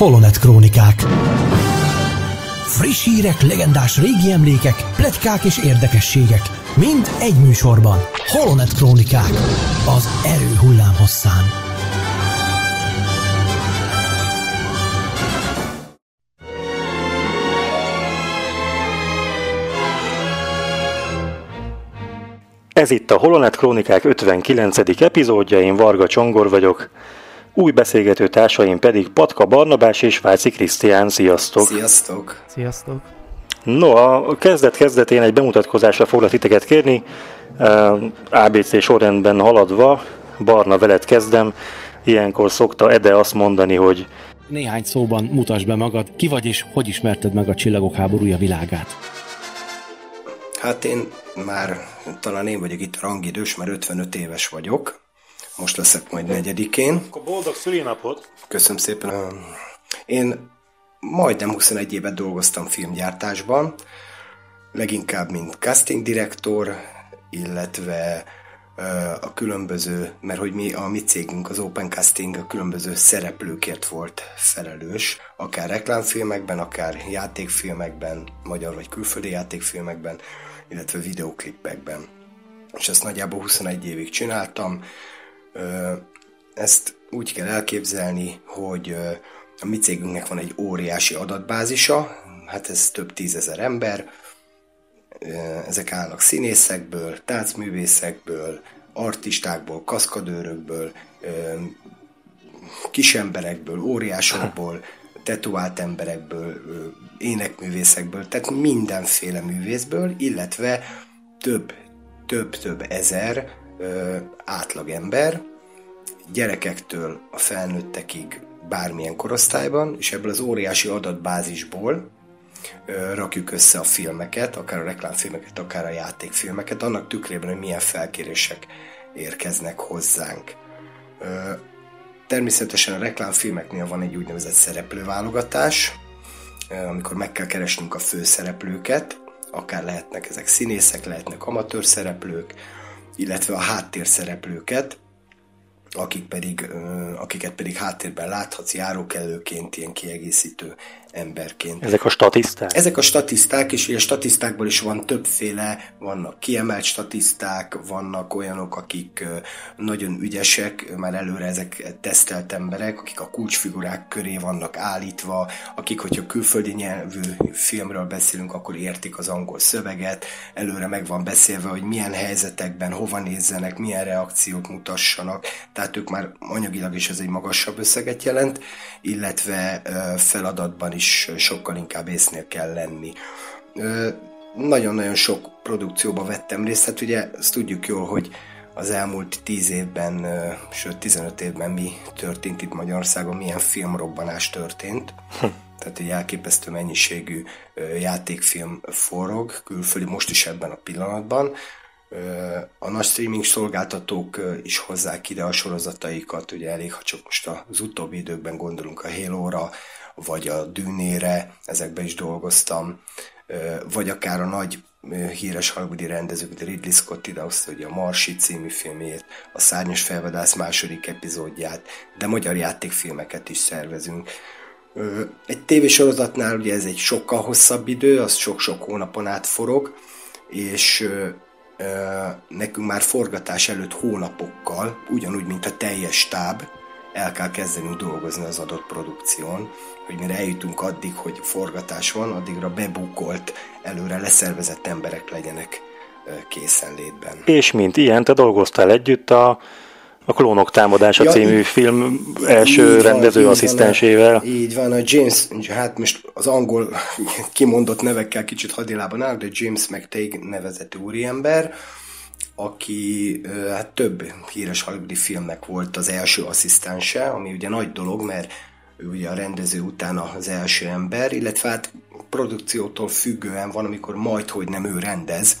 Holonet Krónikák. Friss hírek, legendás régi emlékek, pletykák és érdekességek. Mind egy műsorban. Holonet Krónikák. Az erő hullám hosszán. Ez itt a Holonet Krónikák 59. epizódja, én Varga Csongor vagyok. Új beszélgető társaim pedig Patka Barnabás és Váci Krisztián. Sziasztok! Sziasztok! Sziasztok! No, a kezdet kezdetén egy bemutatkozásra foglak titeket kérni. ABC sorrendben haladva, Barna veled kezdem. Ilyenkor szokta Ede azt mondani, hogy Néhány szóban mutasd be magad, ki vagy és hogy ismerted meg a Csillagok háborúja világát. Hát én már, talán én vagyok itt a rangidős, mert 55 éves vagyok. Most leszek majd negyedikén. Akkor boldog szülinapot! Köszönöm szépen. Én majdnem 21 évet dolgoztam filmgyártásban, leginkább mint casting direktor, illetve a különböző, mert hogy mi, a mi cégünk, az Open Casting a különböző szereplőkért volt felelős, akár reklámfilmekben, akár játékfilmekben, magyar vagy külföldi játékfilmekben, illetve videóklipekben. És ezt nagyjából 21 évig csináltam. Ezt úgy kell elképzelni, hogy a mi cégünknek van egy óriási adatbázisa, hát ez több tízezer ember, ezek állnak színészekből, táncművészekből, artistákból, kaszkadőrökből, kisemberekből, óriásokból, tetovált emberekből, énekművészekből, tehát mindenféle művészből, illetve több, több-több ezer átlagember, gyerekektől a felnőttekig bármilyen korosztályban, és ebből az óriási adatbázisból rakjuk össze a filmeket, akár a reklámfilmeket, akár a játékfilmeket, annak tükrében, hogy milyen felkérések érkeznek hozzánk. Természetesen a reklámfilmeknél van egy úgynevezett szereplőválogatás, amikor meg kell keresnünk a főszereplőket, akár lehetnek ezek színészek, lehetnek amatőr szereplők, illetve a háttérszereplőket, akik pedig, akiket pedig háttérben láthatsz járókelőként, ilyen kiegészítő emberként. Ezek a statiszták? Ezek a statiszták, és a statisztákból is van többféle, vannak kiemelt statiszták, vannak olyanok, akik nagyon ügyesek, már előre ezek tesztelt emberek, akik a kulcsfigurák köré vannak állítva, akik, hogyha külföldi nyelvű filmről beszélünk, akkor értik az angol szöveget, előre meg van beszélve, hogy milyen helyzetekben hova nézzenek, milyen reakciót mutassanak, tehát ők már anyagilag is ez egy magasabb összeget jelent, illetve feladatban is is sokkal inkább észnél kell lenni. Nagyon-nagyon sok produkcióba vettem részt, hát ugye azt tudjuk jól, hogy az elmúlt 10 évben, sőt 15 évben mi történt itt Magyarországon, milyen filmrobbanás történt. Hm. Tehát egy elképesztő mennyiségű játékfilm forog, külföldi most is ebben a pillanatban. A nagy streaming szolgáltatók is hozzák ide a sorozataikat, ugye elég, ha csak most az utóbbi időkben gondolunk a Halo-ra, vagy a Dűnére, ezekben is dolgoztam, vagy akár a nagy híres hollywoodi rendezők, de Ridley Scott idehozta ugye a Marsi című filmét, a Szárnyas felvadász második epizódját, de magyar játékfilmeket is szervezünk. Egy tévésorozatnál ugye ez egy sokkal hosszabb idő, az sok-sok hónapon át forog, és nekünk már forgatás előtt hónapokkal, ugyanúgy, mint a teljes stáb, el kell kezdenünk dolgozni az adott produkción, hogy mire eljutunk addig, hogy forgatás van, addigra bebukolt, előre leszervezett emberek legyenek készenlétben. És mint ilyen, te dolgoztál együtt a, a Klónok támadása ja, című így, film első így rendezőasszisztensével. Van, így van, a James, hát most az angol kimondott nevekkel kicsit hadilában áll, de James McTague nevezett úriember, aki hát több híres hollywoodi filmnek volt az első asszisztense, ami ugye nagy dolog, mert ő ugye a rendező után az első ember, illetve hát produkciótól függően van, amikor majd, hogy nem ő rendez,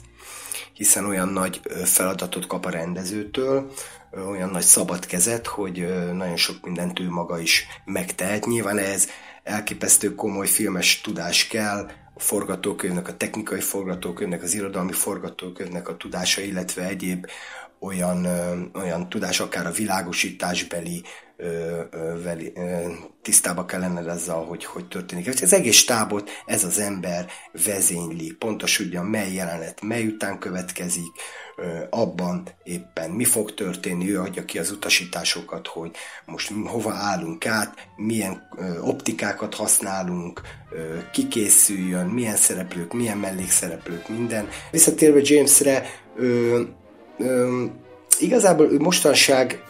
hiszen olyan nagy feladatot kap a rendezőtől, olyan nagy szabad kezet, hogy nagyon sok mindent ő maga is megtehet. Nyilván ez elképesztő komoly filmes tudás kell, a forgatókönyvnek, a technikai forgatókönyvnek, az irodalmi forgatókönyvnek a tudása, illetve egyéb olyan, olyan tudás, akár a világosításbeli veli, tisztába kell lenned azzal, hogy hogy történik. Az egész stábot ez az ember vezényli, pontosítja, mely jelenet mely után következik, abban éppen mi fog történni, ő adja ki az utasításokat, hogy most hova állunk át, milyen optikákat használunk, kikészüljön, milyen szereplők, milyen mellékszereplők, minden. Visszatérve Jamesre, ö, ö, igazából ő mostanság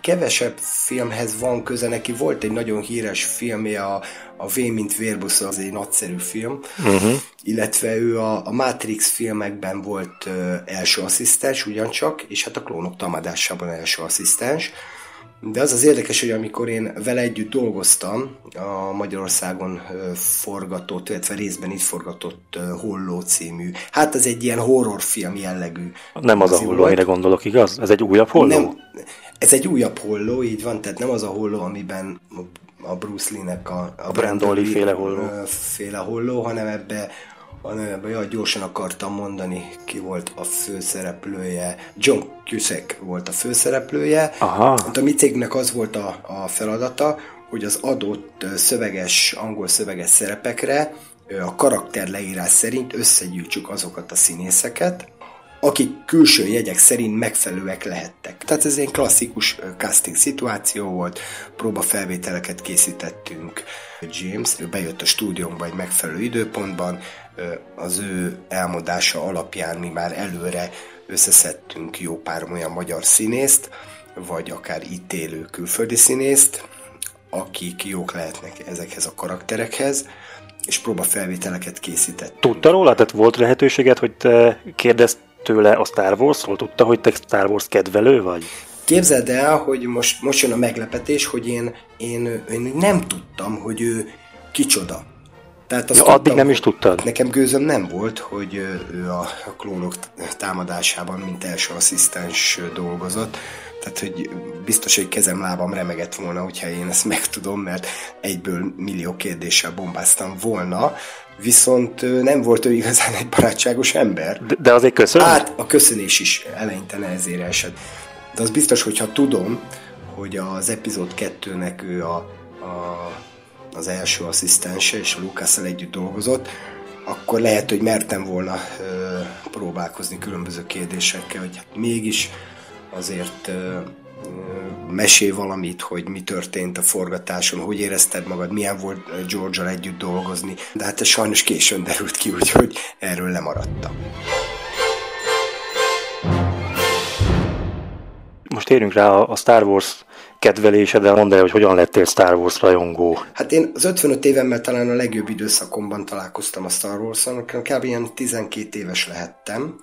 kevesebb filmhez van köze, neki volt egy nagyon híres filmje, a, a V mint vérbusz, az egy nagyszerű film, uh-huh. illetve ő a, a Matrix filmekben volt ö, első asszisztens ugyancsak, és hát a klónok tamadásában első asszisztens, de az az érdekes, hogy amikor én vele együtt dolgoztam, a Magyarországon forgatott, illetve részben itt forgatott Holló című, hát ez egy ilyen horrorfilm jellegű. Nem az a Holló, amire gondolok, igaz? Ez egy újabb Holló? Nem, ez egy újabb holló, így van, tehát nem az a holló, amiben a Bruce Lee-nek a, a Brandon Lee féle holló. féle holló, hanem ebbe, hanem ebbe jaj, gyorsan akartam mondani, ki volt a főszereplője. John Cusack volt a főszereplője. Aha. Hát a mi cégnek az volt a, a feladata, hogy az adott szöveges, angol szöveges szerepekre a karakter leírás szerint összegyűjtsük azokat a színészeket, akik külső jegyek szerint megfelelőek lehettek. Tehát ez egy klasszikus casting szituáció volt, próbafelvételeket készítettünk. James bejött a stúdiónkba egy megfelelő időpontban, az ő elmondása alapján mi már előre összeszedtünk jó pár olyan magyar színészt, vagy akár itt élő külföldi színészt, akik jók lehetnek ezekhez a karakterekhez, és próbafelvételeket készített. Tudta róla? Tehát volt lehetőséget, hogy te kérdezt tőle a Star Wars-ról? Tudta, hogy te Star Wars kedvelő vagy? Képzeld el, hogy most, most jön a meglepetés, hogy én, én, én nem tudtam, hogy ő kicsoda. Tehát azt ja, tudtam, addig nem is tudtad? Nekem gőzöm nem volt, hogy ő a, klónok támadásában, mint első asszisztens dolgozott. Tehát, hogy biztos, hogy kezem, lábam remegett volna, hogyha én ezt megtudom, mert egyből millió kérdéssel bombáztam volna, viszont nem volt ő igazán egy barátságos ember. De, de azért köszön? Hát a köszönés is eleinte nehezére esett. De az biztos, hogyha tudom, hogy az epizód 2-nek ő a, a, az első asszisztense, és a lucas együtt dolgozott, akkor lehet, hogy mertem volna ö, próbálkozni különböző kérdésekkel, hogy hát mégis azért ö, mesél valamit, hogy mi történt a forgatáson, hogy érezted magad, milyen volt george együtt dolgozni, de hát ez sajnos későn derült ki, úgyhogy erről lemaradtam. Most térjünk rá a Star Wars kedvelésedre, mondd el, hogy hogyan lettél Star Wars rajongó. Hát én az 55 évemmel talán a legjobb időszakomban találkoztam a Star Wars-on, kb. ilyen 12 éves lehettem,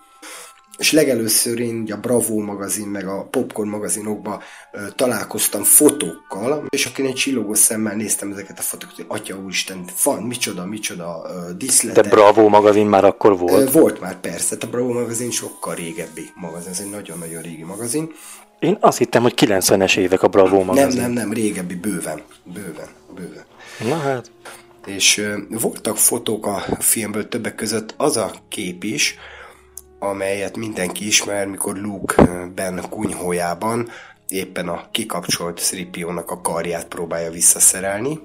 és legelőször én a Bravo magazin, meg a Popcorn magazinokba ö, találkoztam fotókkal, és akkor egy csillogó szemmel néztem ezeket a fotókat, hogy atya úristen, van, micsoda, micsoda ö, díszletek. De Bravo magazin már akkor volt? Ö, volt már persze, a Bravo magazin sokkal régebbi magazin, ez egy nagyon-nagyon régi magazin. Én azt hittem, hogy 90-es évek a Bravo magazin. Nem, nem, nem, régebbi, bőven, bőven, bőven. Na hát. És ö, voltak fotók a filmből többek között az a kép is, amelyet mindenki ismer, mikor Luke Ben kunyhójában éppen a kikapcsolt Sripiónak a karját próbálja visszaszerelni.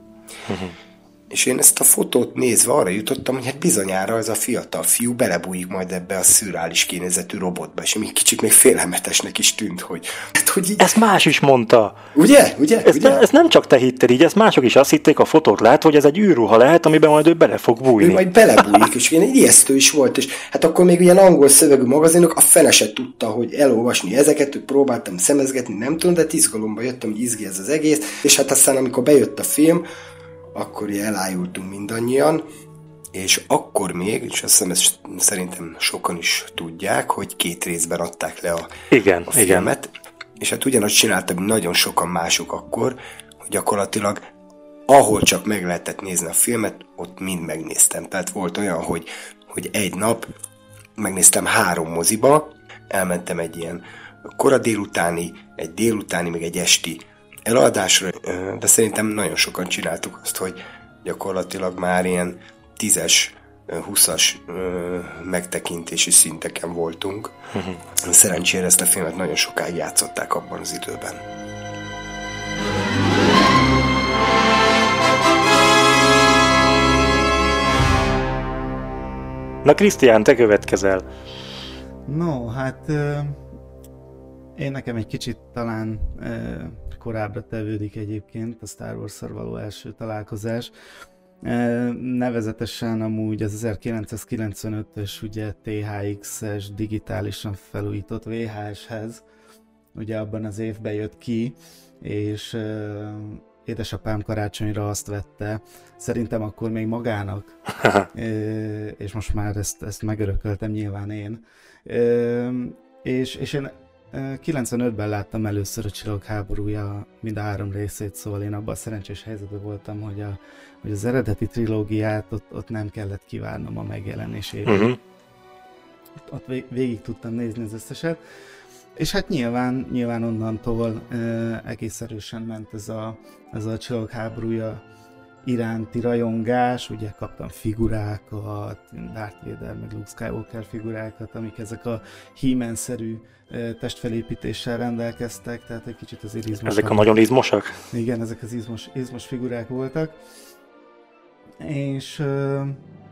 És én ezt a fotót nézve arra jutottam, hogy hát bizonyára ez a fiatal fiú belebújik majd ebbe a szürális kinézetű robotba, és még kicsit még félelmetesnek is tűnt, hogy... Hát, hogy így... Ezt más is mondta. Ugye? Ugye? Ezt, Ugye? Ne, ezt nem csak te hitted így, ezt mások is azt hitték a fotót lát, hogy ez egy űrruha lehet, amiben majd ő bele fog bújni. Ő majd belebújik, és egy ijesztő is volt, és hát akkor még ilyen angol szövegű magazinok, a fene se tudta, hogy elolvasni ezeket, hogy próbáltam szemezgetni, nem tudom, de izgalomba jöttem, hogy izgi ez az egész, és hát aztán amikor bejött a film, akkor elájultunk mindannyian, és akkor még, és azt hiszem ezt szerintem sokan is tudják, hogy két részben adták le a, igen, a filmet, igen. és hát ugyanazt csináltak nagyon sokan mások akkor, hogy gyakorlatilag ahol csak meg lehetett nézni a filmet, ott mind megnéztem. Tehát volt olyan, hogy, hogy egy nap megnéztem három moziba, elmentem egy ilyen kora délutáni, egy délutáni, meg egy esti eladásra, de szerintem nagyon sokan csináltuk azt, hogy gyakorlatilag már ilyen tízes 20-as megtekintési szinteken voltunk. Uh-huh. Szerencsére ezt a filmet nagyon sokáig játszották abban az időben. Na Krisztián, te következel. No, hát euh, én nekem egy kicsit talán euh, korábbra tevődik egyébként a Star wars való első találkozás. Nevezetesen amúgy az 1995-ös ugye THX-es digitálisan felújított VHS-hez, ugye abban az évben jött ki, és édesapám karácsonyra azt vette, szerintem akkor még magának, és most már ezt, ezt megörököltem nyilván én. És, és én 95-ben láttam először a Csillagok háborúja mind a három részét, szóval én abban a szerencsés helyzetben voltam, hogy, a, hogy az eredeti trilógiát ott, ott nem kellett kivárnom a megjelenését. Uh-huh. Ott, ott végig tudtam nézni az összeset. És hát nyilván, nyilván onnantól uh, egész erősen ment ez a, ez a Csillagok háborúja iránti rajongás, ugye kaptam figurákat, Darth Vader, meg Luke Skywalker figurákat, amik ezek a he szerű testfelépítéssel rendelkeztek, tehát egy kicsit az izmos. Ezek a nagyon izmosak? Igen, ezek az izmos, izmos figurák voltak. És,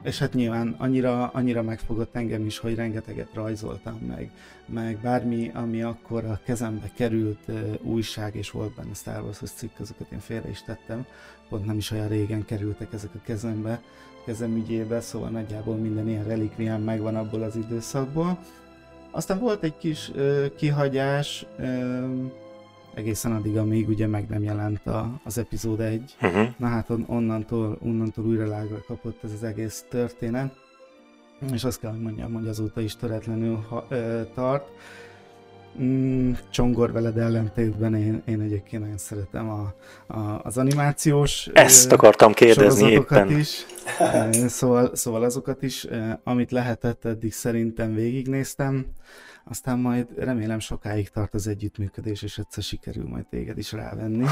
és hát nyilván annyira, annyira megfogott engem is, hogy rengeteget rajzoltam meg, meg bármi, ami akkor a kezembe került újság, és volt benne Star Wars-os cikk, azokat én félre is tettem, pont nem is olyan régen kerültek ezek a kezembe, kezem ügyébe, szóval nagyjából minden ilyen relikviám megvan abból az időszakból. Aztán volt egy kis ö, kihagyás, ö, egészen addig, amíg ugye meg nem jelent a, az epizód 1. Uh-huh. Na hát on, onnantól, onnantól újra lágra kapott ez az egész történet. És azt kell, hogy mondjam, hogy azóta is töretlenül ha, ö, tart. Mm, Csongor veled ellentétben én, én egyébként nagyon szeretem a, a, az animációs Ezt akartam kérdezni éppen. Is. Szóval, szóval azokat is, amit lehetett, eddig szerintem végignéztem. Aztán majd remélem sokáig tart az együttműködés, és egyszer sikerül majd téged is rávenni.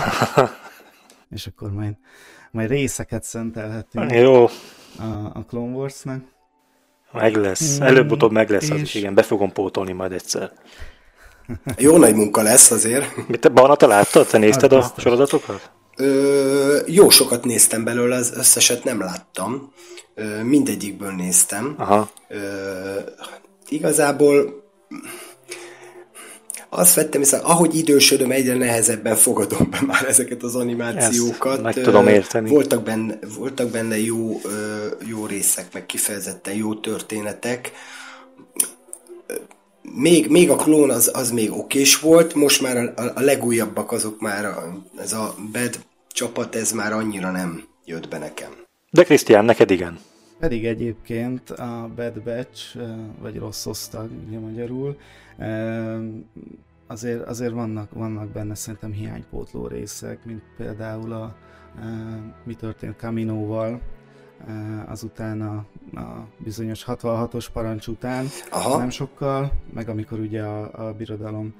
és akkor majd, majd részeket szentelhetünk Jó. A, a Clone Wars-nak. Meg lesz. Előbb-utóbb meg lesz és... az is, igen. Be fogom pótolni majd egyszer. Jó nagy munka lesz azért. Mit te, Barna, te láttad? Te nézted hát, a sorozatokat? Ö, jó sokat néztem belőle, az összeset nem láttam. Ö, mindegyikből néztem. Aha. Ö, igazából azt vettem hiszen ahogy idősödöm, egyre nehezebben fogadom be már ezeket az animációkat. Ezt meg tudom érteni. Voltak benne, voltak benne jó, jó részek, meg kifejezetten jó történetek még, még a klón az, az még okés volt, most már a, a legújabbak azok már, a, ez a bad csapat, ez már annyira nem jött be nekem. De Krisztián, neked igen. Pedig egyébként a Bad Batch, vagy rossz osztag, ugye magyarul, azért, azért vannak, vannak benne szerintem hiánypótló részek, mint például a mi történt Caminoval, Eh, azután a, a bizonyos 66-os parancs után, Aha. nem sokkal, meg amikor ugye a, a birodalom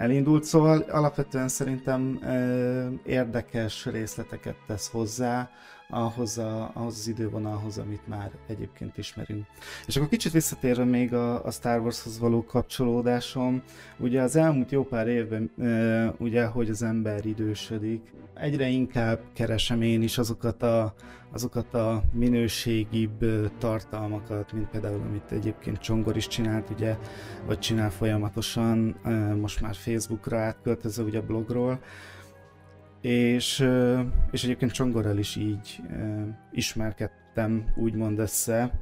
elindult, szóval alapvetően szerintem e, érdekes részleteket tesz hozzá ahhoz, a, ahhoz az idővonalhoz, amit már egyébként ismerünk. És akkor kicsit visszatérve még a, a Star Warshoz való kapcsolódásom, ugye az elmúlt jó pár évben, e, ugye, hogy az ember idősödik, egyre inkább keresem én is azokat a, azokat a minőségibb tartalmakat, mint például amit egyébként Csongor is csinált, ugye, vagy csinál folyamatosan, most már Facebookra átköltöző, ugye blogról, és, és egyébként Csongorral is így ismerkedtem, úgymond össze.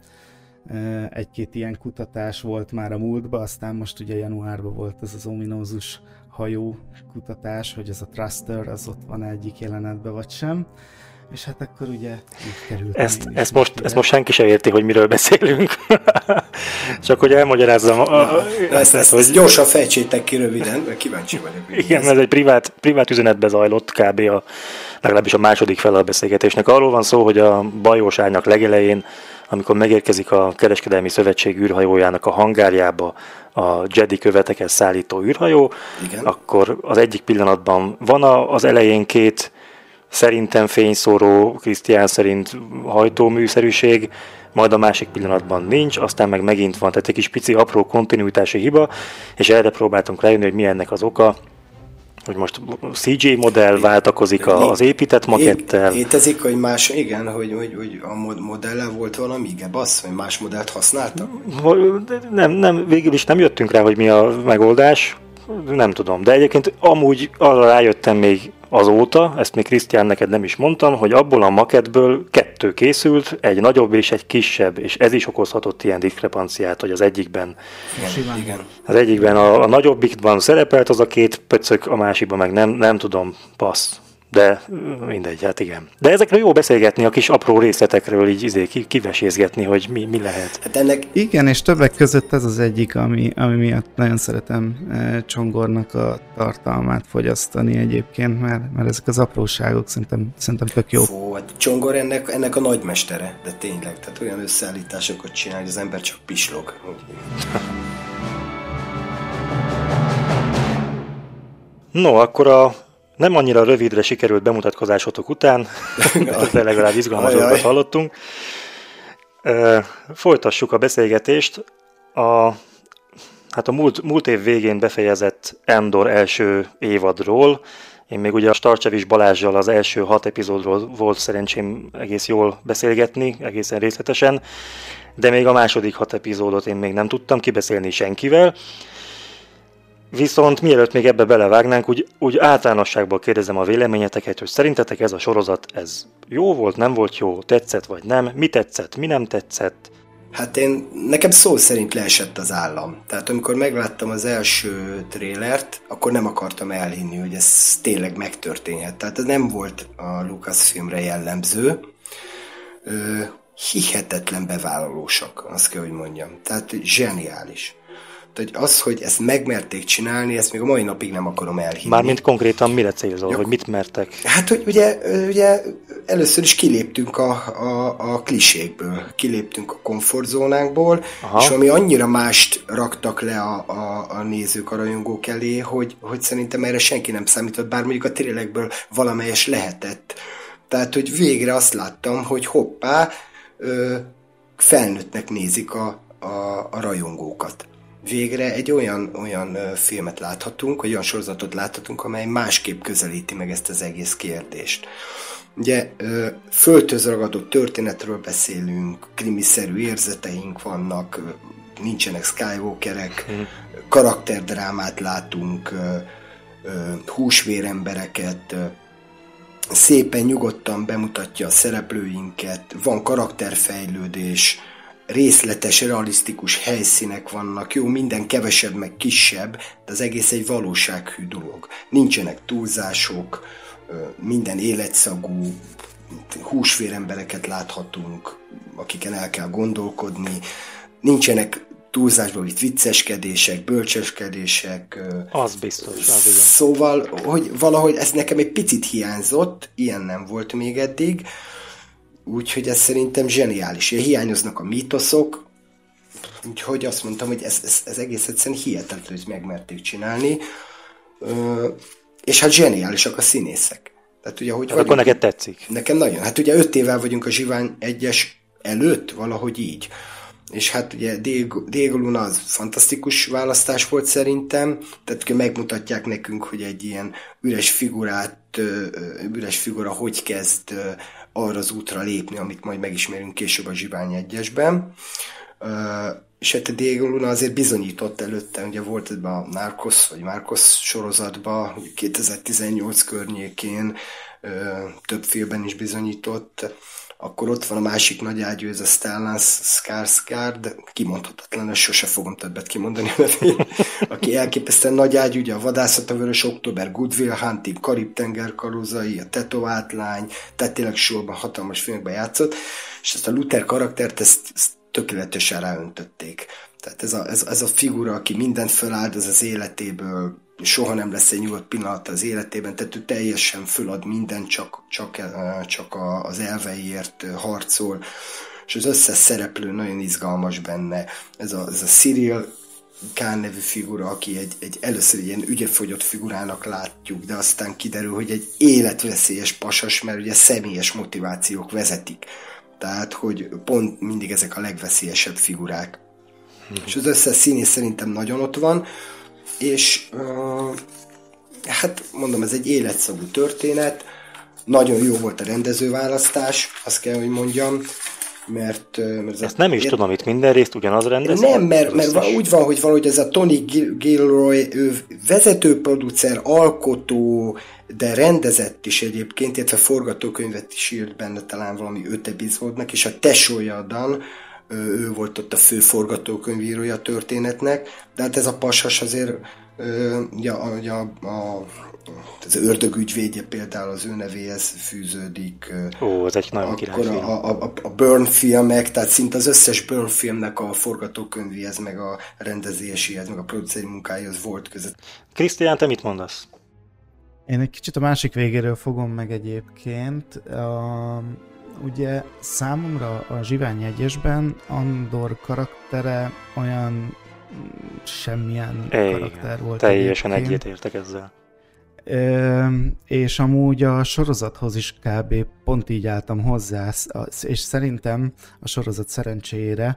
Egy-két ilyen kutatás volt már a múltban, aztán most ugye januárban volt ez az ominózus hajó kutatás, hogy ez a Truster az ott van egyik jelenetben vagy sem. És hát akkor ugye így került. Ezt, ezt, most, ezt most senki se érti, hogy miről beszélünk. Csak hogy elmagyarázzam. Na, ezt, ezt, hogy... ezt gyorsan fejtsétek ki röviden, mert kíváncsi vagyok. Igen, ez egy privát, privát üzenetbe zajlott kb. A, legalábbis a második fel a beszélgetésnek. Arról van szó, hogy a bajóságnak legelején, amikor megérkezik a Kereskedelmi Szövetség űrhajójának a hangárjába a Jedi követeket szállító űrhajó, Igen. akkor az egyik pillanatban van az elején két szerintem fényszóró, Krisztián szerint hajtóműszerűség, majd a másik pillanatban nincs, aztán meg megint van, tehát egy kis pici apró kontinuitási hiba, és erre próbáltunk rájönni, hogy mi ennek az oka, hogy most CG modell váltakozik az épített makettel. Létezik, hogy más, igen, hogy, hogy, hogy a modelle volt valami, igen, bassz, vagy más modellt használtak? Nem, nem, végül is nem jöttünk rá, hogy mi a megoldás, nem tudom, de egyébként amúgy arra rájöttem még azóta, ezt még Krisztián neked nem is mondtam, hogy abból a maketből kettő készült, egy nagyobb és egy kisebb, és ez is okozhatott ilyen diszkrepanciát, hogy az egyikben igen, igen. az egyikben a, a nagyobbikban szerepelt az a két pöcök, a másikban meg nem, nem tudom, passz. De mindegy, hát igen. De ezekről jó beszélgetni, a kis apró részletekről így izé, kivesézgetni, hogy mi, mi lehet. Hát ennek... Igen, és többek között ez az egyik, ami, ami miatt nagyon szeretem e, Csongornak a tartalmát fogyasztani egyébként, mert, mert ezek az apróságok szerintem, szerintem tök jó. Fó, hát Csongor ennek, ennek a nagymestere, de tényleg, tehát olyan összeállításokat csinál, hogy az ember csak pislog. No, akkor a nem annyira rövidre sikerült bemutatkozásotok után, de legalább izgalmas hallottunk. Folytassuk a beszélgetést. A, hát a múlt, múlt év végén befejezett Endor első évadról, én még ugye a Starcsevis Balázsjal az első hat epizódról volt szerencsém egész jól beszélgetni, egészen részletesen, de még a második hat epizódot én még nem tudtam kibeszélni senkivel, Viszont mielőtt még ebbe belevágnánk, úgy, úgy általánosságból kérdezem a véleményeteket, hogy szerintetek ez a sorozat, ez jó volt, nem volt jó, tetszett vagy nem, mi tetszett, mi nem tetszett? Hát én, nekem szó szerint leesett az állam. Tehát amikor megláttam az első trélert, akkor nem akartam elhinni, hogy ez tényleg megtörténhet. Tehát ez nem volt a Lucasfilmre jellemző. Ö, hihetetlen bevállalósak, azt kell, hogy mondjam. Tehát zseniális hogy az, hogy ezt megmerték csinálni, ezt még a mai napig nem akarom elhinni. Mármint konkrétan mire célzol, hogy mit mertek? Hát, hogy ugye, ugye először is kiléptünk a, a, a klisékből, kiléptünk a komfortzónánkból, Aha. és ami annyira mást raktak le a, a, a nézők, a rajongók elé, hogy, hogy szerintem erre senki nem számított, bár mondjuk a trélekből valamelyes lehetett. Tehát, hogy végre azt láttam, hogy hoppá, ö, felnőttnek nézik a, a, a rajongókat végre egy olyan, olyan filmet láthatunk, olyan sorozatot láthatunk, amely másképp közelíti meg ezt az egész kérdést. Ugye földhöz ragadott történetről beszélünk, krimiszerű érzeteink vannak, nincsenek skywalkerek, hmm. karakterdrámát látunk, húsvérembereket, szépen nyugodtan bemutatja a szereplőinket, van karakterfejlődés, részletes, realisztikus helyszínek vannak, jó, minden kevesebb, meg kisebb, de az egész egy valósághű dolog. Nincsenek túlzások, minden életszagú, húsvérembereket láthatunk, akiken el kell gondolkodni, nincsenek túlzásban itt vicceskedések, bölcseskedések. Az biztos, az igen. Szóval, hogy valahogy ez nekem egy picit hiányzott, ilyen nem volt még eddig, Úgyhogy ez szerintem zseniális. Hiányoznak a mítoszok, úgyhogy azt mondtam, hogy ez, ez, ez egész egyszerűen hihetetlen, hogy megmerték csinálni. Ö, és hát zseniálisak a színészek. Tehát ugye, hogy hát akkor neked tetszik. Nekem nagyon. Hát ugye öt évvel vagyunk a Zsivány egyes előtt, valahogy így. És hát ugye Diego, Diego Luna az fantasztikus választás volt szerintem, tehát megmutatják nekünk, hogy egy ilyen üres figurát, üres figura hogy kezd arra az útra lépni, amit majd megismerünk később a Zsivány egyesben. És hát a Diego Luna azért bizonyított előtte, ugye volt ebben a Narcos, vagy Marcos sorozatban, 2018 környékén több filmben is bizonyított, akkor ott van a másik nagy ágyú, ez a Stellan Skarsgård, kimondhatatlan, ezt sose fogom többet kimondani, aki elképesztően nagy ágyú, ugye a Vadászat a Vörös Október, Goodwill Hunting, Karib-tenger kalózai, a Tetovált lány, tehát tényleg sorban hatalmas filmekben játszott, és ezt a Luther karaktert, ezt, ezt tökéletesen ráöntötték. Tehát ez a, ez, ez a figura, aki mindent feláldoz az életéből, soha nem lesz egy nyugodt pillanat az életében, tehát ő teljesen fölad minden, csak, csak, eh, csak az elveiért harcol, és az összes szereplő nagyon izgalmas benne. Ez a, ez a Cyril Kán nevű figura, aki egy, egy először ilyen ügyefogyott figurának látjuk, de aztán kiderül, hogy egy életveszélyes pasas, mert ugye személyes motivációk vezetik. Tehát, hogy pont mindig ezek a legveszélyesebb figurák. Hmm. És az összes színész szerintem nagyon ott van, és hát mondom, ez egy életszagú történet, nagyon jó volt a rendezőválasztás, azt kell, hogy mondjam, mert... mert Ezt nem is ér... tudom, itt minden részt ugyanaz rendez. Nem, mert, mert úgy van, hogy valahogy ez a Tony Gilroy, ő vezetőproducer, alkotó, de rendezett is egyébként, illetve forgatókönyvet is írt benne talán valami öt epizódnak, és a tesója Dan, ő volt ott a fő forgatókönyvírója a történetnek, de hát ez a pasas azért ja, a, a, a, az ördögügyvédje például az ő nevéhez fűződik. Ó, ez egy nagyon Akkor a, a, a Burn filmek, tehát szinte az összes Burn filmnek a forgatókönyvéhez, meg a rendezéséhez, meg a produceri munkájához volt között. Krisztián, te mit mondasz? Én egy kicsit a másik végéről fogom meg egyébként. A, ugye számomra a Zsivány egyesben Andor karaktere olyan semmilyen Igen, karakter volt. Teljesen egyetértek ezzel. Ö, és amúgy a sorozathoz is kb. pont így álltam hozzá, és szerintem a sorozat szerencsére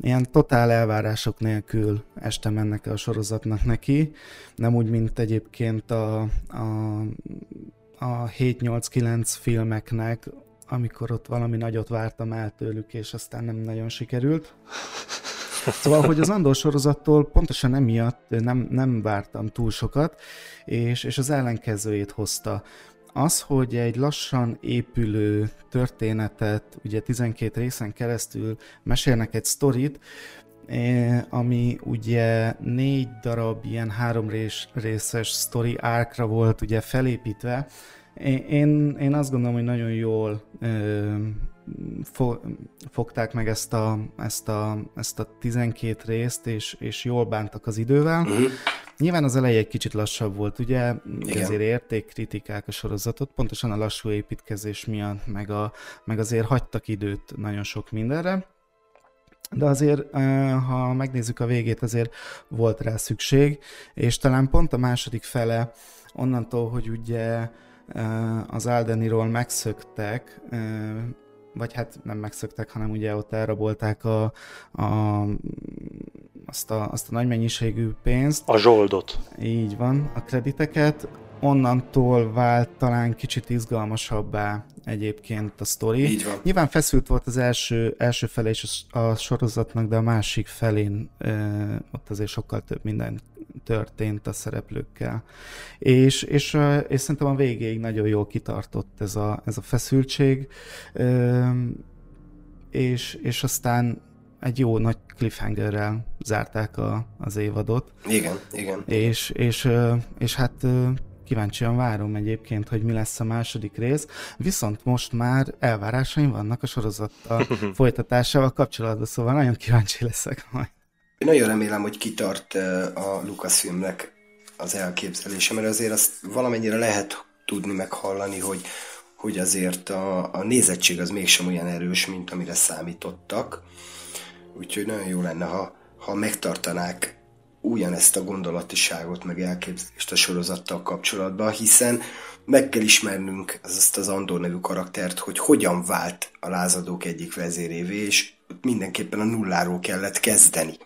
ilyen totál elvárások nélkül estem ennek a sorozatnak neki, nem úgy, mint egyébként a, a, a 7-8-9 filmeknek, amikor ott valami nagyot vártam el tőlük, és aztán nem nagyon sikerült. Szóval, hogy az Andor sorozattól pontosan emiatt nem, nem vártam túl sokat, és, és az ellenkezőjét hozta. Az, hogy egy lassan épülő történetet, ugye 12 részen keresztül mesélnek egy sztorit, eh, ami ugye négy darab ilyen három részes sztori árkra volt ugye felépítve, én, én azt gondolom, hogy nagyon jól ö, fo, fogták meg ezt a, ezt a, ezt a 12 részt, és, és jól bántak az idővel. Uh-huh. Nyilván az eleje egy kicsit lassabb volt, ugye, Igen. ezért érték kritikák a sorozatot, pontosan a lassú építkezés miatt, meg, a, meg azért hagytak időt nagyon sok mindenre. De azért, ha megnézzük a végét, azért volt rá szükség, és talán pont a második fele onnantól, hogy ugye az Aldeniról megszöktek, vagy hát nem megszöktek, hanem ugye ott elrabolták a, a, azt, a, azt a nagy mennyiségű pénzt. A zsoldot. Így van, a krediteket. Onnantól vált talán kicsit izgalmasabbá egyébként a sztori. Így van. Nyilván feszült volt az első, első fele is a sorozatnak, de a másik felén ö, ott azért sokkal több minden történt a szereplőkkel. És, és, és szerintem a végéig nagyon jól kitartott ez a, ez a feszültség, és, és aztán egy jó nagy cliffhangerrel zárták a, az évadot. Igen, igen. És, és, és hát kíváncsian várom egyébként, hogy mi lesz a második rész, viszont most már elvárásaim vannak a sorozattal folytatásával kapcsolatban, szóval nagyon kíváncsi leszek majd. Én nagyon remélem, hogy kitart a Lucasfilmnek az elképzelése, mert azért azt valamennyire lehet tudni, meghallani, hogy, hogy azért a, a nézettség az mégsem olyan erős, mint amire számítottak. Úgyhogy nagyon jó lenne, ha, ha megtartanák ugyanezt a gondolatiságot, meg elképzelést a sorozattal kapcsolatban, hiszen meg kell ismernünk azt az Andor nevű karaktert, hogy hogyan vált a lázadók egyik vezérévé, és mindenképpen a nulláról kellett kezdeni.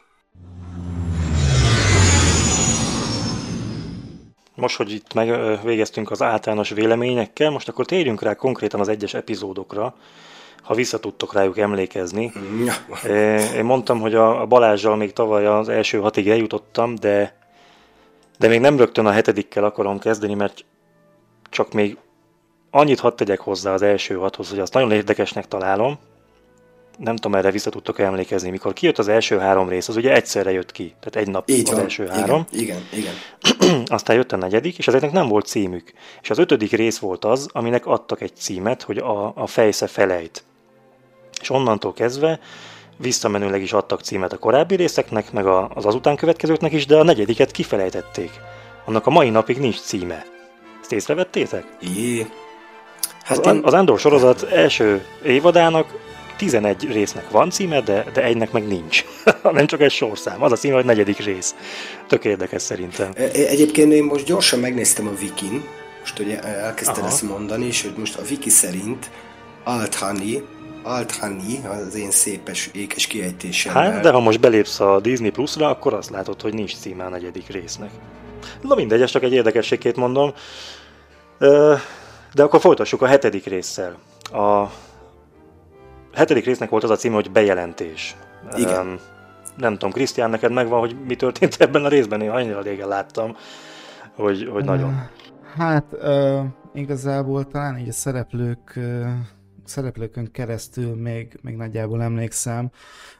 Most, hogy itt megvégeztünk az általános véleményekkel, most akkor térjünk rá konkrétan az egyes epizódokra, ha vissza tudtok rájuk emlékezni. Én mondtam, hogy a Balázsjal még tavaly az első hatig eljutottam, de, de még nem rögtön a hetedikkel akarom kezdeni, mert csak még annyit hadd tegyek hozzá az első hathoz, hogy azt nagyon érdekesnek találom, nem tudom, erre vissza tudtok emlékezni, mikor kijött az első három rész, az ugye egyszerre jött ki, tehát egy nap Így az van. első három. Igen, igen. Aztán jött a negyedik, és ezeknek nem volt címük. És az ötödik rész volt az, aminek adtak egy címet, hogy a, a fejsze felejt. És onnantól kezdve visszamenőleg is adtak címet a korábbi részeknek, meg a, az azután következőknek is, de a negyediket kifelejtették. Annak a mai napig nincs címe. Ezt észrevettétek? Jé. Hát az, én... az Andor sorozat első évadának 11 résznek van címe, de, de egynek meg nincs, nem csak egy sorszám. Az a címe, hogy negyedik rész. Tök érdekes szerintem. E, e, egyébként én most gyorsan megnéztem a Wikin, most ugye elkezdted Aha. ezt mondani, és hogy most a Wiki szerint Alt Honey Althani, az én szépes, ékes kiejtésem. Hát, de ha most belépsz a Disney Plus-ra, akkor azt látod, hogy nincs címe a negyedik résznek. Na mindegy, ez csak egy érdekességét mondom. De akkor folytassuk a hetedik résszel. A hetedik résznek volt az a címe, hogy bejelentés. Igen. Nem tudom, Krisztián, neked megvan, hogy mi történt ebben a részben? Én annyira régen láttam, hogy, hogy nagyon. Hát, uh, igazából talán így a szereplők uh, szereplőkön keresztül még, még nagyjából emlékszem.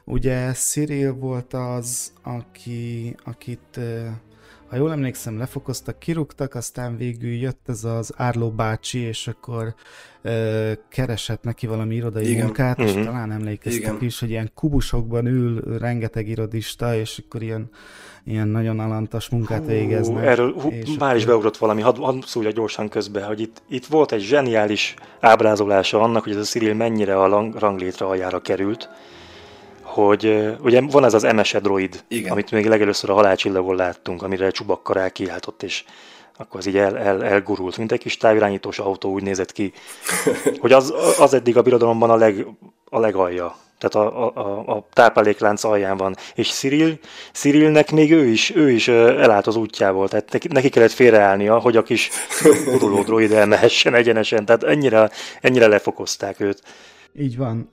Ugye Cyril volt az, aki, akit ha jól emlékszem, lefokoztak, kirúgtak, aztán végül jött ez az Árló bácsi, és akkor ö, keresett neki valami irodai Igen. munkát, és uh-huh. talán emlékeztek Igen. is, hogy ilyen kubusokban ül rengeteg irodista, és akkor ilyen, ilyen nagyon alantas munkát hú, végeznek. Erről hú, és már is beugrott valami, hadd had szólja gyorsan közbe, hogy itt, itt volt egy zseniális ábrázolása annak, hogy ez a Cyril mennyire a ranglétre aljára került, hogy ugye van ez az MS droid, Igen. amit még legelőször a halálcsillagon láttunk, amire Csubakkar elkiáltott, és akkor az így el, el, elgurult, mint egy kis távirányítós autó úgy nézett ki, hogy az, az eddig a birodalomban a, leg, a legalja. Tehát a, a, a tápláléklánc alján van. És Cyril, Cyrilnek még ő is, ő is elállt az útjából, tehát neki, neki kellett félreállnia, hogy a kis guruló droid elmehessen egyenesen, tehát ennyire, ennyire lefokozták őt. Így van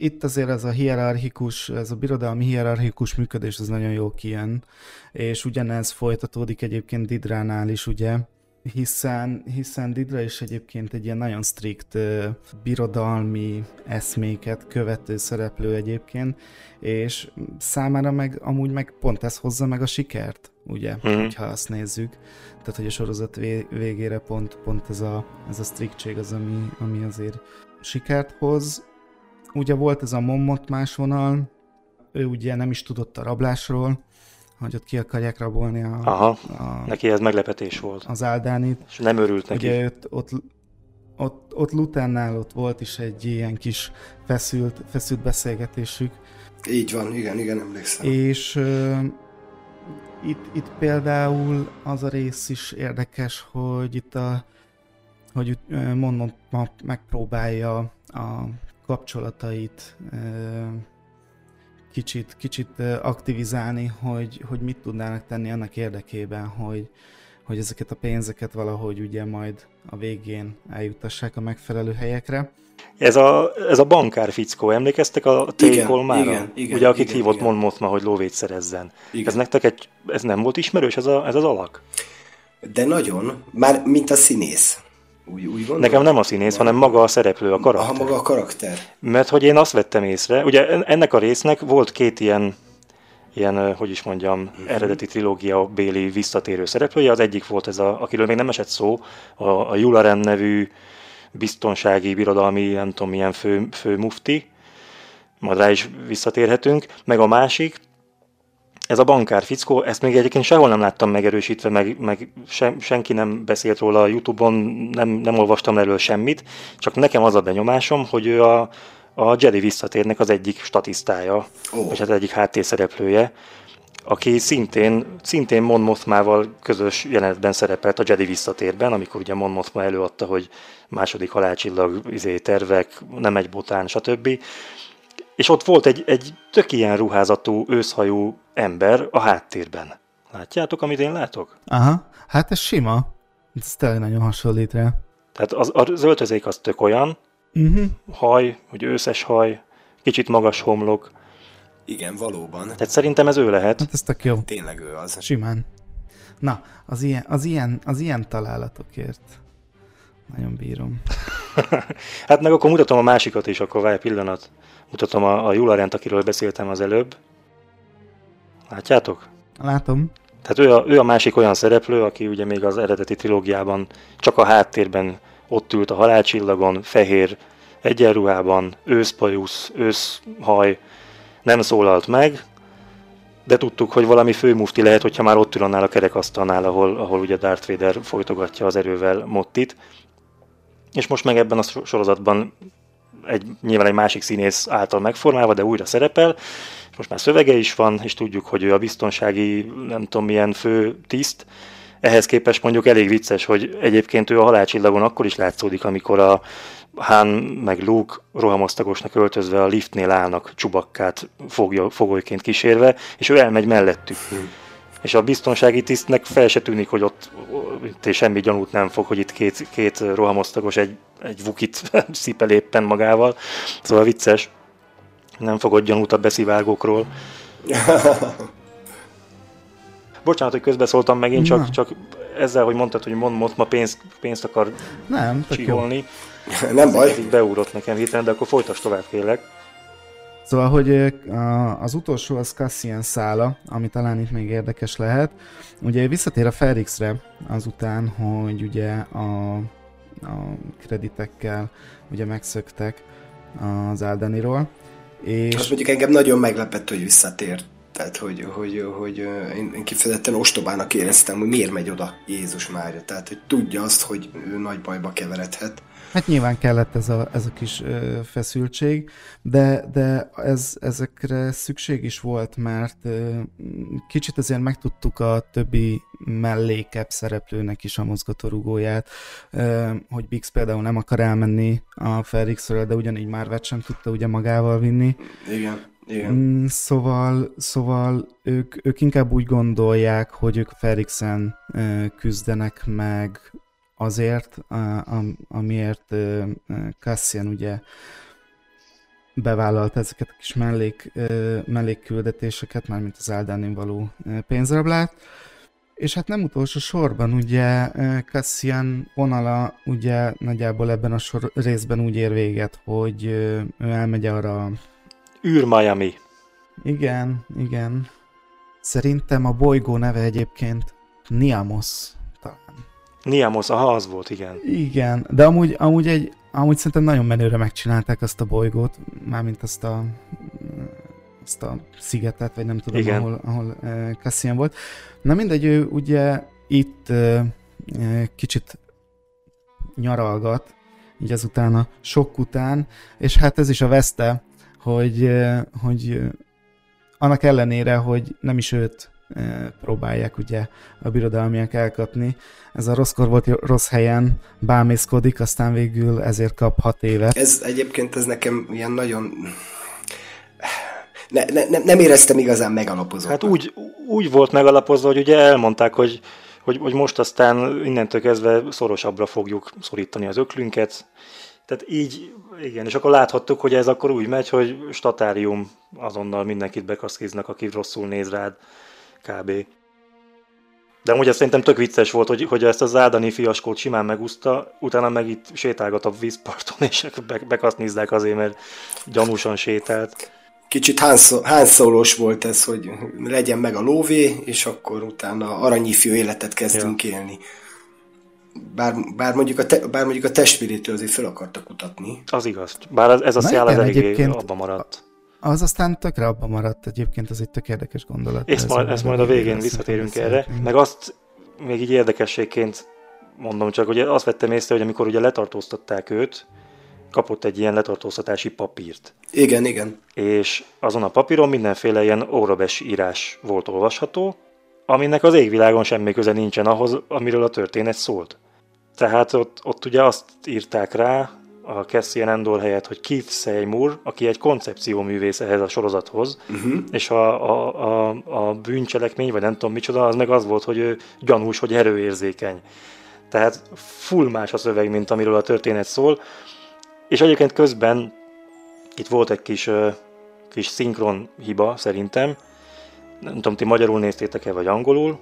itt azért ez a hierarchikus, ez a birodalmi hierarchikus működés, az nagyon jó kijön, és ugyanez folytatódik egyébként Didránál is, ugye, hiszen, hiszen Didra is egyébként egy ilyen nagyon strikt uh, birodalmi eszméket követő szereplő egyébként, és számára meg amúgy meg pont ez hozza meg a sikert, ugye, mm. ha azt nézzük. Tehát, hogy a sorozat végére pont, pont ez a, ez a striktség az, ami, ami azért sikert hoz, ugye volt ez a Mommot más vonal, ő ugye nem is tudott a rablásról, hogy ott ki akarják rabolni a... Aha, a, neki ez meglepetés volt. Az Áldánit. És nem örült neki. Ugye ott, ott, ott, ott Lutánnál ott volt is egy ilyen kis feszült, feszült beszélgetésük. Így van, igen, igen, emlékszem. És uh, itt, itt például az a rész is érdekes, hogy itt a hogy mondom, megpróbálja a kapcsolatait kicsit, kicsit aktivizálni, hogy, hogy mit tudnának tenni annak érdekében, hogy, hogy ezeket a pénzeket valahogy ugye majd a végén eljutassák a megfelelő helyekre. Ez a, ez a bankár fickó, emlékeztek a Tékolmára? Igen, igen, Ugye, akit igen, hívott igen. Mon Mothma, hogy lóvét szerezzen. Igen. Ez nektek egy, ez nem volt ismerős, ez, a, ez az alak? De nagyon, már mint a színész. Úgy, úgy gondolom? Nekem nem a színész, hanem maga a szereplő, a karakter. Aha, maga a karakter. Mert hogy én azt vettem észre, ugye ennek a résznek volt két ilyen, ilyen hogy is mondjam, uh-huh. eredeti trilógia béli visszatérő szereplője. Az egyik volt ez, a, akiről még nem esett szó, a, a Jularen nevű biztonsági, birodalmi, nem tudom milyen fő, fő mufti, majd rá is visszatérhetünk, meg a másik, ez a bankár fickó, ezt még egyébként sehol nem láttam megerősítve, meg, meg se, senki nem beszélt róla a Youtube-on, nem, nem olvastam erről semmit, csak nekem az a benyomásom, hogy ő a, a Jedi visszatérnek az egyik statisztája, oh. vagy hát egyik háttérszereplője, aki szintén, szintén Mon Mothmával közös jelenetben szerepelt a Jedi visszatérben, amikor ugye Mon Mothma előadta, hogy második halálcsillag izé, tervek, nem egy botán, stb. És ott volt egy, egy tök ilyen ruházatú, őszhajú ember a háttérben. Látjátok, amit én látok? Aha, hát ez sima. Ez tényleg nagyon hasonlít rá. Tehát az, az öltözék az tök olyan, uh-huh. haj, hogy őszes haj, kicsit magas homlok. Igen, valóban. Tehát szerintem ez ő lehet. Hát ez tök jó. Tényleg ő az. Simán. Na, az ilyen, az ilyen, az ilyen találatokért nagyon bírom. hát meg akkor mutatom a másikat is, akkor várj pillanat. Mutatom a, a Jularent, akiről beszéltem az előbb. Látjátok? Látom. Tehát ő a, ő a másik olyan szereplő, aki ugye még az eredeti trilógiában csak a háttérben ott ült a halálcsillagon, fehér egyenruhában, őszpajusz, őszhaj, nem szólalt meg, de tudtuk, hogy valami főmufti lehet, hogyha már ott ül annál a kerekasztalnál, ahol, ahol ugye Darth Vader folytogatja az erővel Mottit. És most meg ebben a sorozatban egy, nyilván egy másik színész által megformálva, de újra szerepel, és most már szövege is van, és tudjuk, hogy ő a biztonsági, nem tudom milyen fő tiszt, ehhez képest mondjuk elég vicces, hogy egyébként ő a halálcsillagon akkor is látszódik, amikor a Han meg Luke rohamosztagosnak öltözve a liftnél állnak csubakkát fogja, fogolyként kísérve, és ő elmegy mellettük. És a biztonsági tisztnek fel se tűnik, hogy ott, ott semmi gyanút nem fog, hogy itt két, két rohamosztagos egy, egy vukit szipel éppen magával. Szóval vicces. Nem fogod gyanút a beszivárgókról. Bocsánat, hogy közbeszóltam megint, csak, csak ezzel, hogy mondtad, hogy mond, mond ma pénzt, pénzt akar Nem, csiholni. Nem baj. Így beugrott nekem hirtelen, de akkor folytasd tovább, kérlek. Szóval, hogy az utolsó az Cassian szála, ami talán itt még érdekes lehet. Ugye visszatér a Felixre azután, hogy ugye a, a kreditekkel ugye megszöktek az Aldaniról. És Az mondjuk engem nagyon meglepett, hogy visszatért. Tehát, hogy, hogy, hogy én, kifejezetten ostobának éreztem, hogy miért megy oda Jézus Mária. Tehát, hogy tudja azt, hogy ő nagy bajba keveredhet. Hát nyilván kellett ez a, ez a kis feszültség, de, de ez, ezekre szükség is volt, mert kicsit azért megtudtuk a többi mellékebb szereplőnek is a mozgatórugóját, hogy Bix például nem akar elmenni a Felixről, de ugyanígy Marvet sem tudta ugye magával vinni. Igen, igen. Mm, Szóval, szóval ők, ők inkább úgy gondolják, hogy ők Felixen ö, küzdenek meg azért, a- am- amiért Cassian ugye bevállalta ezeket a kis mellék, mellékküldetéseket, mármint az Áldánin való pénzrablát. És hát nem utolsó sorban ugye Cassian vonala ugye nagyjából ebben a sor részben úgy ér véget, hogy ő elmegy arra a űr Miami. igen, igen. Szerintem a bolygó neve egyébként Niamos talán. Niamos, aha, az volt, igen. Igen, de amúgy, amúgy, egy, amúgy szerintem nagyon menőre megcsinálták azt a bolygót, mármint azt a, azt a szigetet, vagy nem tudom, Igen. ahol, ahol uh, Cassian volt. Na mindegy, ő ugye itt uh, uh, kicsit nyaralgat, így azután a sok után, és hát ez is a veszte, hogy, hogy annak ellenére, hogy nem is őt próbálják ugye a birodalmiak elkapni, ez a rosszkor volt rossz helyen, bámészkodik, aztán végül ezért kap hat évet. Ez egyébként ez nekem ilyen nagyon... Ne, ne, nem, nem éreztem igazán megalapozott. Hát úgy, úgy volt megalapozva, hogy ugye elmondták, hogy, hogy, hogy most aztán innentől kezdve szorosabbra fogjuk szorítani az öklünket. Tehát így, igen, és akkor láthattuk, hogy ez akkor úgy megy, hogy statárium azonnal mindenkit bekaszkiznak, aki rosszul néz rád, kb. De amúgy szerintem tök vicces volt, hogy, hogy ezt az Ádani fiaskót simán megúszta, utána meg itt sétálgat a vízparton, és be, bekasznizzák azért, mert gyanúsan sétált. Kicsit hánszólós volt ez, hogy legyen meg a lóvé, és akkor utána aranyifjú életet kezdünk ja. élni. Bár, bár, mondjuk a te, bár mondjuk a testvérétől azért fel akartak kutatni. Az igaz. Bár ez, ez a szál eléggé egyébként- abba maradt. Az aztán tökre abban maradt egyébként, az egy tök érdekes gondolat. És majd, ezt majd a végén visszatérünk erre. Meg azt még így érdekességként mondom csak, hogy azt vettem észre, hogy amikor ugye letartóztatták őt, kapott egy ilyen letartóztatási papírt. Igen, igen. És azon a papíron mindenféle ilyen órabes írás volt olvasható, aminek az égvilágon semmi köze nincsen ahhoz, amiről a történet szólt. Tehát ott, ott ugye azt írták rá a Cassian Endor helyett, hogy Keith Seymour, aki egy koncepcióművész ehhez a sorozathoz, uh-huh. és a, a, a, a bűncselekmény, vagy nem tudom micsoda, az meg az volt, hogy ő gyanús, hogy erőérzékeny. Tehát full más a szöveg, mint amiről a történet szól. És egyébként közben itt volt egy kis, kis szinkron hiba szerintem. Nem tudom, ti magyarul néztétek-e, vagy angolul,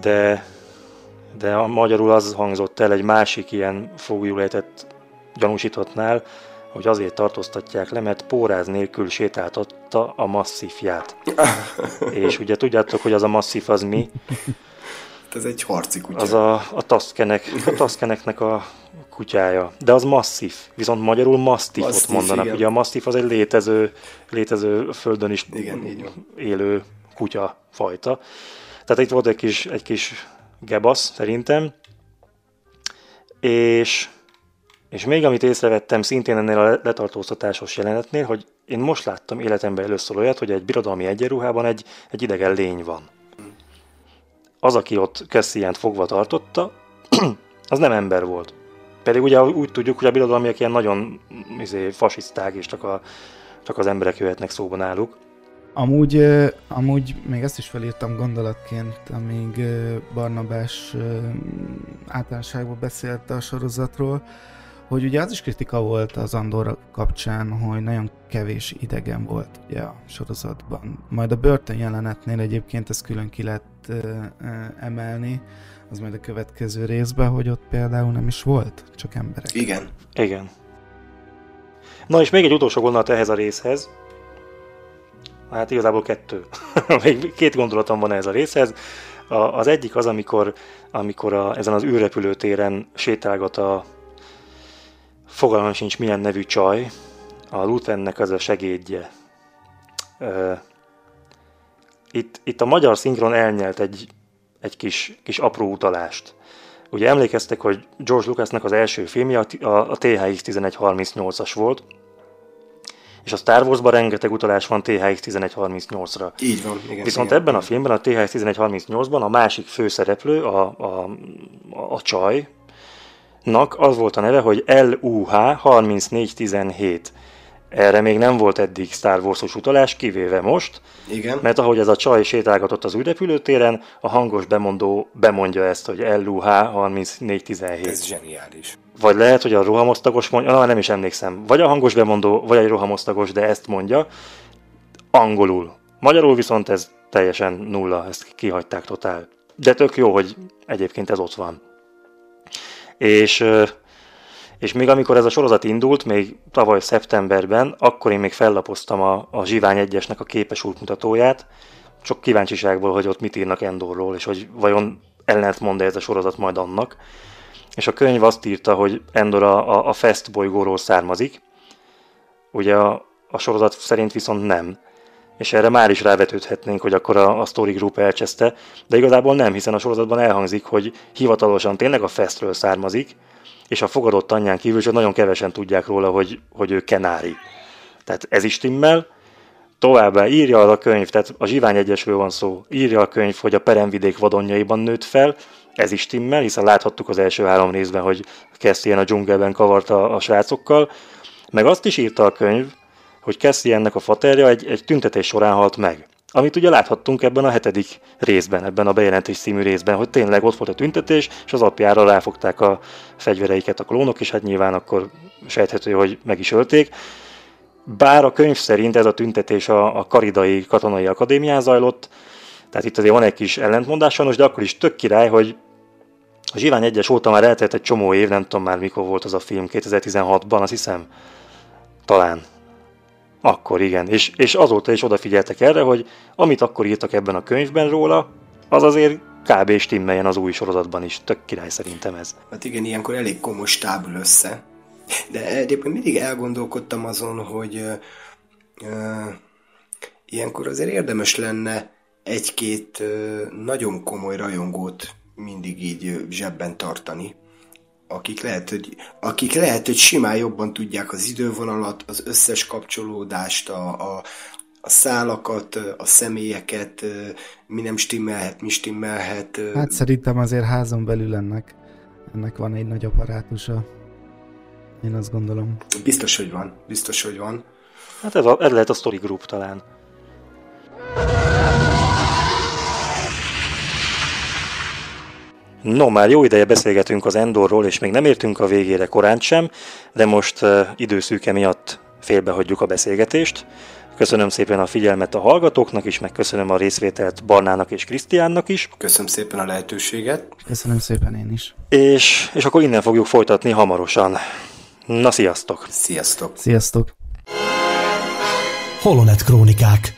de, de a magyarul az hangzott el egy másik ilyen fogjulejtett gyanúsítottnál, hogy azért tartóztatják le, mert póráz nélkül sétáltatta a masszifját. És ugye tudjátok, hogy az a masszif az mi? Ez egy harci kutya. Az a, a taszkenek, a taszkeneknek a kutyája. De az masszif, viszont magyarul masztifot mondanak. igen. Ugye a masszif az egy létező, létező földön is Igen, élő kutya fajta. Tehát itt volt egy kis, egy kis gebasz szerintem. És, és még amit észrevettem szintén ennél a letartóztatásos jelenetnél, hogy én most láttam életemben először olyat, hogy egy birodalmi egyenruhában egy, egy idegen lény van. Az, aki ott Cassiant fogva tartotta, az nem ember volt. Pedig ugye úgy tudjuk, hogy a birodalmiak ilyen nagyon izé, fasiszták, és csak, a, csak az emberek jöhetnek szóba náluk. Amúgy, amúgy még ezt is felírtam gondolatként, amíg Barnabás általánosságban beszélt a sorozatról, hogy ugye az is kritika volt az Andorra kapcsán, hogy nagyon kevés idegen volt ugye a sorozatban. Majd a börtön jelenetnél egyébként ezt külön ki lett emelni, az majd a következő részben, hogy ott például nem is volt, csak emberek. Igen. Igen. Na és még egy utolsó gondolat ehhez a részhez. Hát igazából kettő. két gondolatom van ehhez a részhez. A, az egyik az, amikor, amikor a, ezen az űrrepülőtéren sétálgat a fogalmam sincs milyen nevű csaj, a Luthennek az a segédje. Itt, itt a magyar szinkron elnyelt egy, egy kis, kis apró utalást. Ugye emlékeztek, hogy George Lucasnak az első filmje a, a THX 1138-as volt, és a Star Wars-ban rengeteg utalás van THX 1138-ra. Így van, igen. Viszont igen. ebben a filmben, a THX 1138-ban a másik főszereplő, a, a, a csaj, nak az volt a neve, hogy LUH 3417. Erre még nem volt eddig Star Wars-os utalás, kivéve most, Igen. mert ahogy ez a csaj sétálgatott az űrrepülőtéren, a hangos bemondó bemondja ezt, hogy LUH 3417. Ez zseniális. Vagy lehet, hogy a rohamosztagos mondja, na, nem is emlékszem. Vagy a hangos bemondó, vagy egy rohamosztagos, de ezt mondja. Angolul. Magyarul viszont ez teljesen nulla, ezt kihagyták totál. De tök jó, hogy egyébként ez ott van. És, és még amikor ez a sorozat indult, még tavaly szeptemberben, akkor én még fellapoztam a, a Zsivány egyesnek a képes útmutatóját, csak kíváncsiságból, hogy ott mit írnak Endorról, és hogy vajon ellentmond ez a sorozat majd annak. És a könyv azt írta, hogy Endor a, a Fest bolygóról származik, ugye a, a sorozat szerint viszont nem. És erre már is rávetődhetnénk, hogy akkor a, a Story Group elcseszte, de igazából nem, hiszen a sorozatban elhangzik, hogy hivatalosan tényleg a Festről származik, és a fogadott anyján kívül csak nagyon kevesen tudják róla, hogy, hogy ő kenári. Tehát ez is timmel. Továbbá írja a könyv, tehát a Zsivány Egyesről van szó, írja a könyv, hogy a peremvidék vadonjaiban nőtt fel, ez is timmel, hiszen láthattuk az első három részben, hogy Cassian a dzsungelben kavarta a srácokkal, meg azt is írta a könyv, hogy Cassiannek a faterja egy, egy tüntetés során halt meg. Amit ugye láthattunk ebben a hetedik részben, ebben a bejelentés című részben, hogy tényleg ott volt a tüntetés, és az apjára ráfogták a fegyvereiket a klónok, és hát nyilván akkor sejthető, hogy meg is ölték. Bár a könyv szerint ez a tüntetés a, a Karidai Katonai Akadémián zajlott, tehát itt azért van egy kis ellentmondás sajnos, de akkor is tök király, hogy a Zsivány egyes óta már eltelt egy csomó év, nem tudom már mikor volt az a film, 2016-ban, azt hiszem, talán. Akkor igen, és, és azóta is odafigyeltek erre, hogy amit akkor írtak ebben a könyvben róla, az azért kb. stimmeljen az új sorozatban is. Tök király szerintem ez. Hát igen, ilyenkor elég komoly stábül össze. De egyébként mindig elgondolkodtam azon, hogy uh, uh, ilyenkor azért érdemes lenne egy-két uh, nagyon komoly rajongót mindig így zsebben tartani, akik lehet, hogy, akik lehet, hogy simán jobban tudják az idővonalat, az összes kapcsolódást, a, a, a szálakat, a személyeket, mi nem stimmelhet, mi stimmelhet. Hát szerintem azért házon belül ennek, ennek van egy nagy apparátusa. Én azt gondolom. Biztos, hogy van. Biztos, hogy van. Hát ez, a, ez lehet a Story Group talán. No, már jó ideje beszélgetünk az Endorról, és még nem értünk a végére korán sem, de most uh, időszűke miatt félbehagyjuk a beszélgetést. Köszönöm szépen a figyelmet a hallgatóknak is, meg köszönöm a részvételt Barnának és Krisztiánnak is. Köszönöm szépen a lehetőséget. Köszönöm szépen én is. És, és akkor innen fogjuk folytatni hamarosan. Na, sziasztok! Sziasztok! Sziasztok! Holonet Krónikák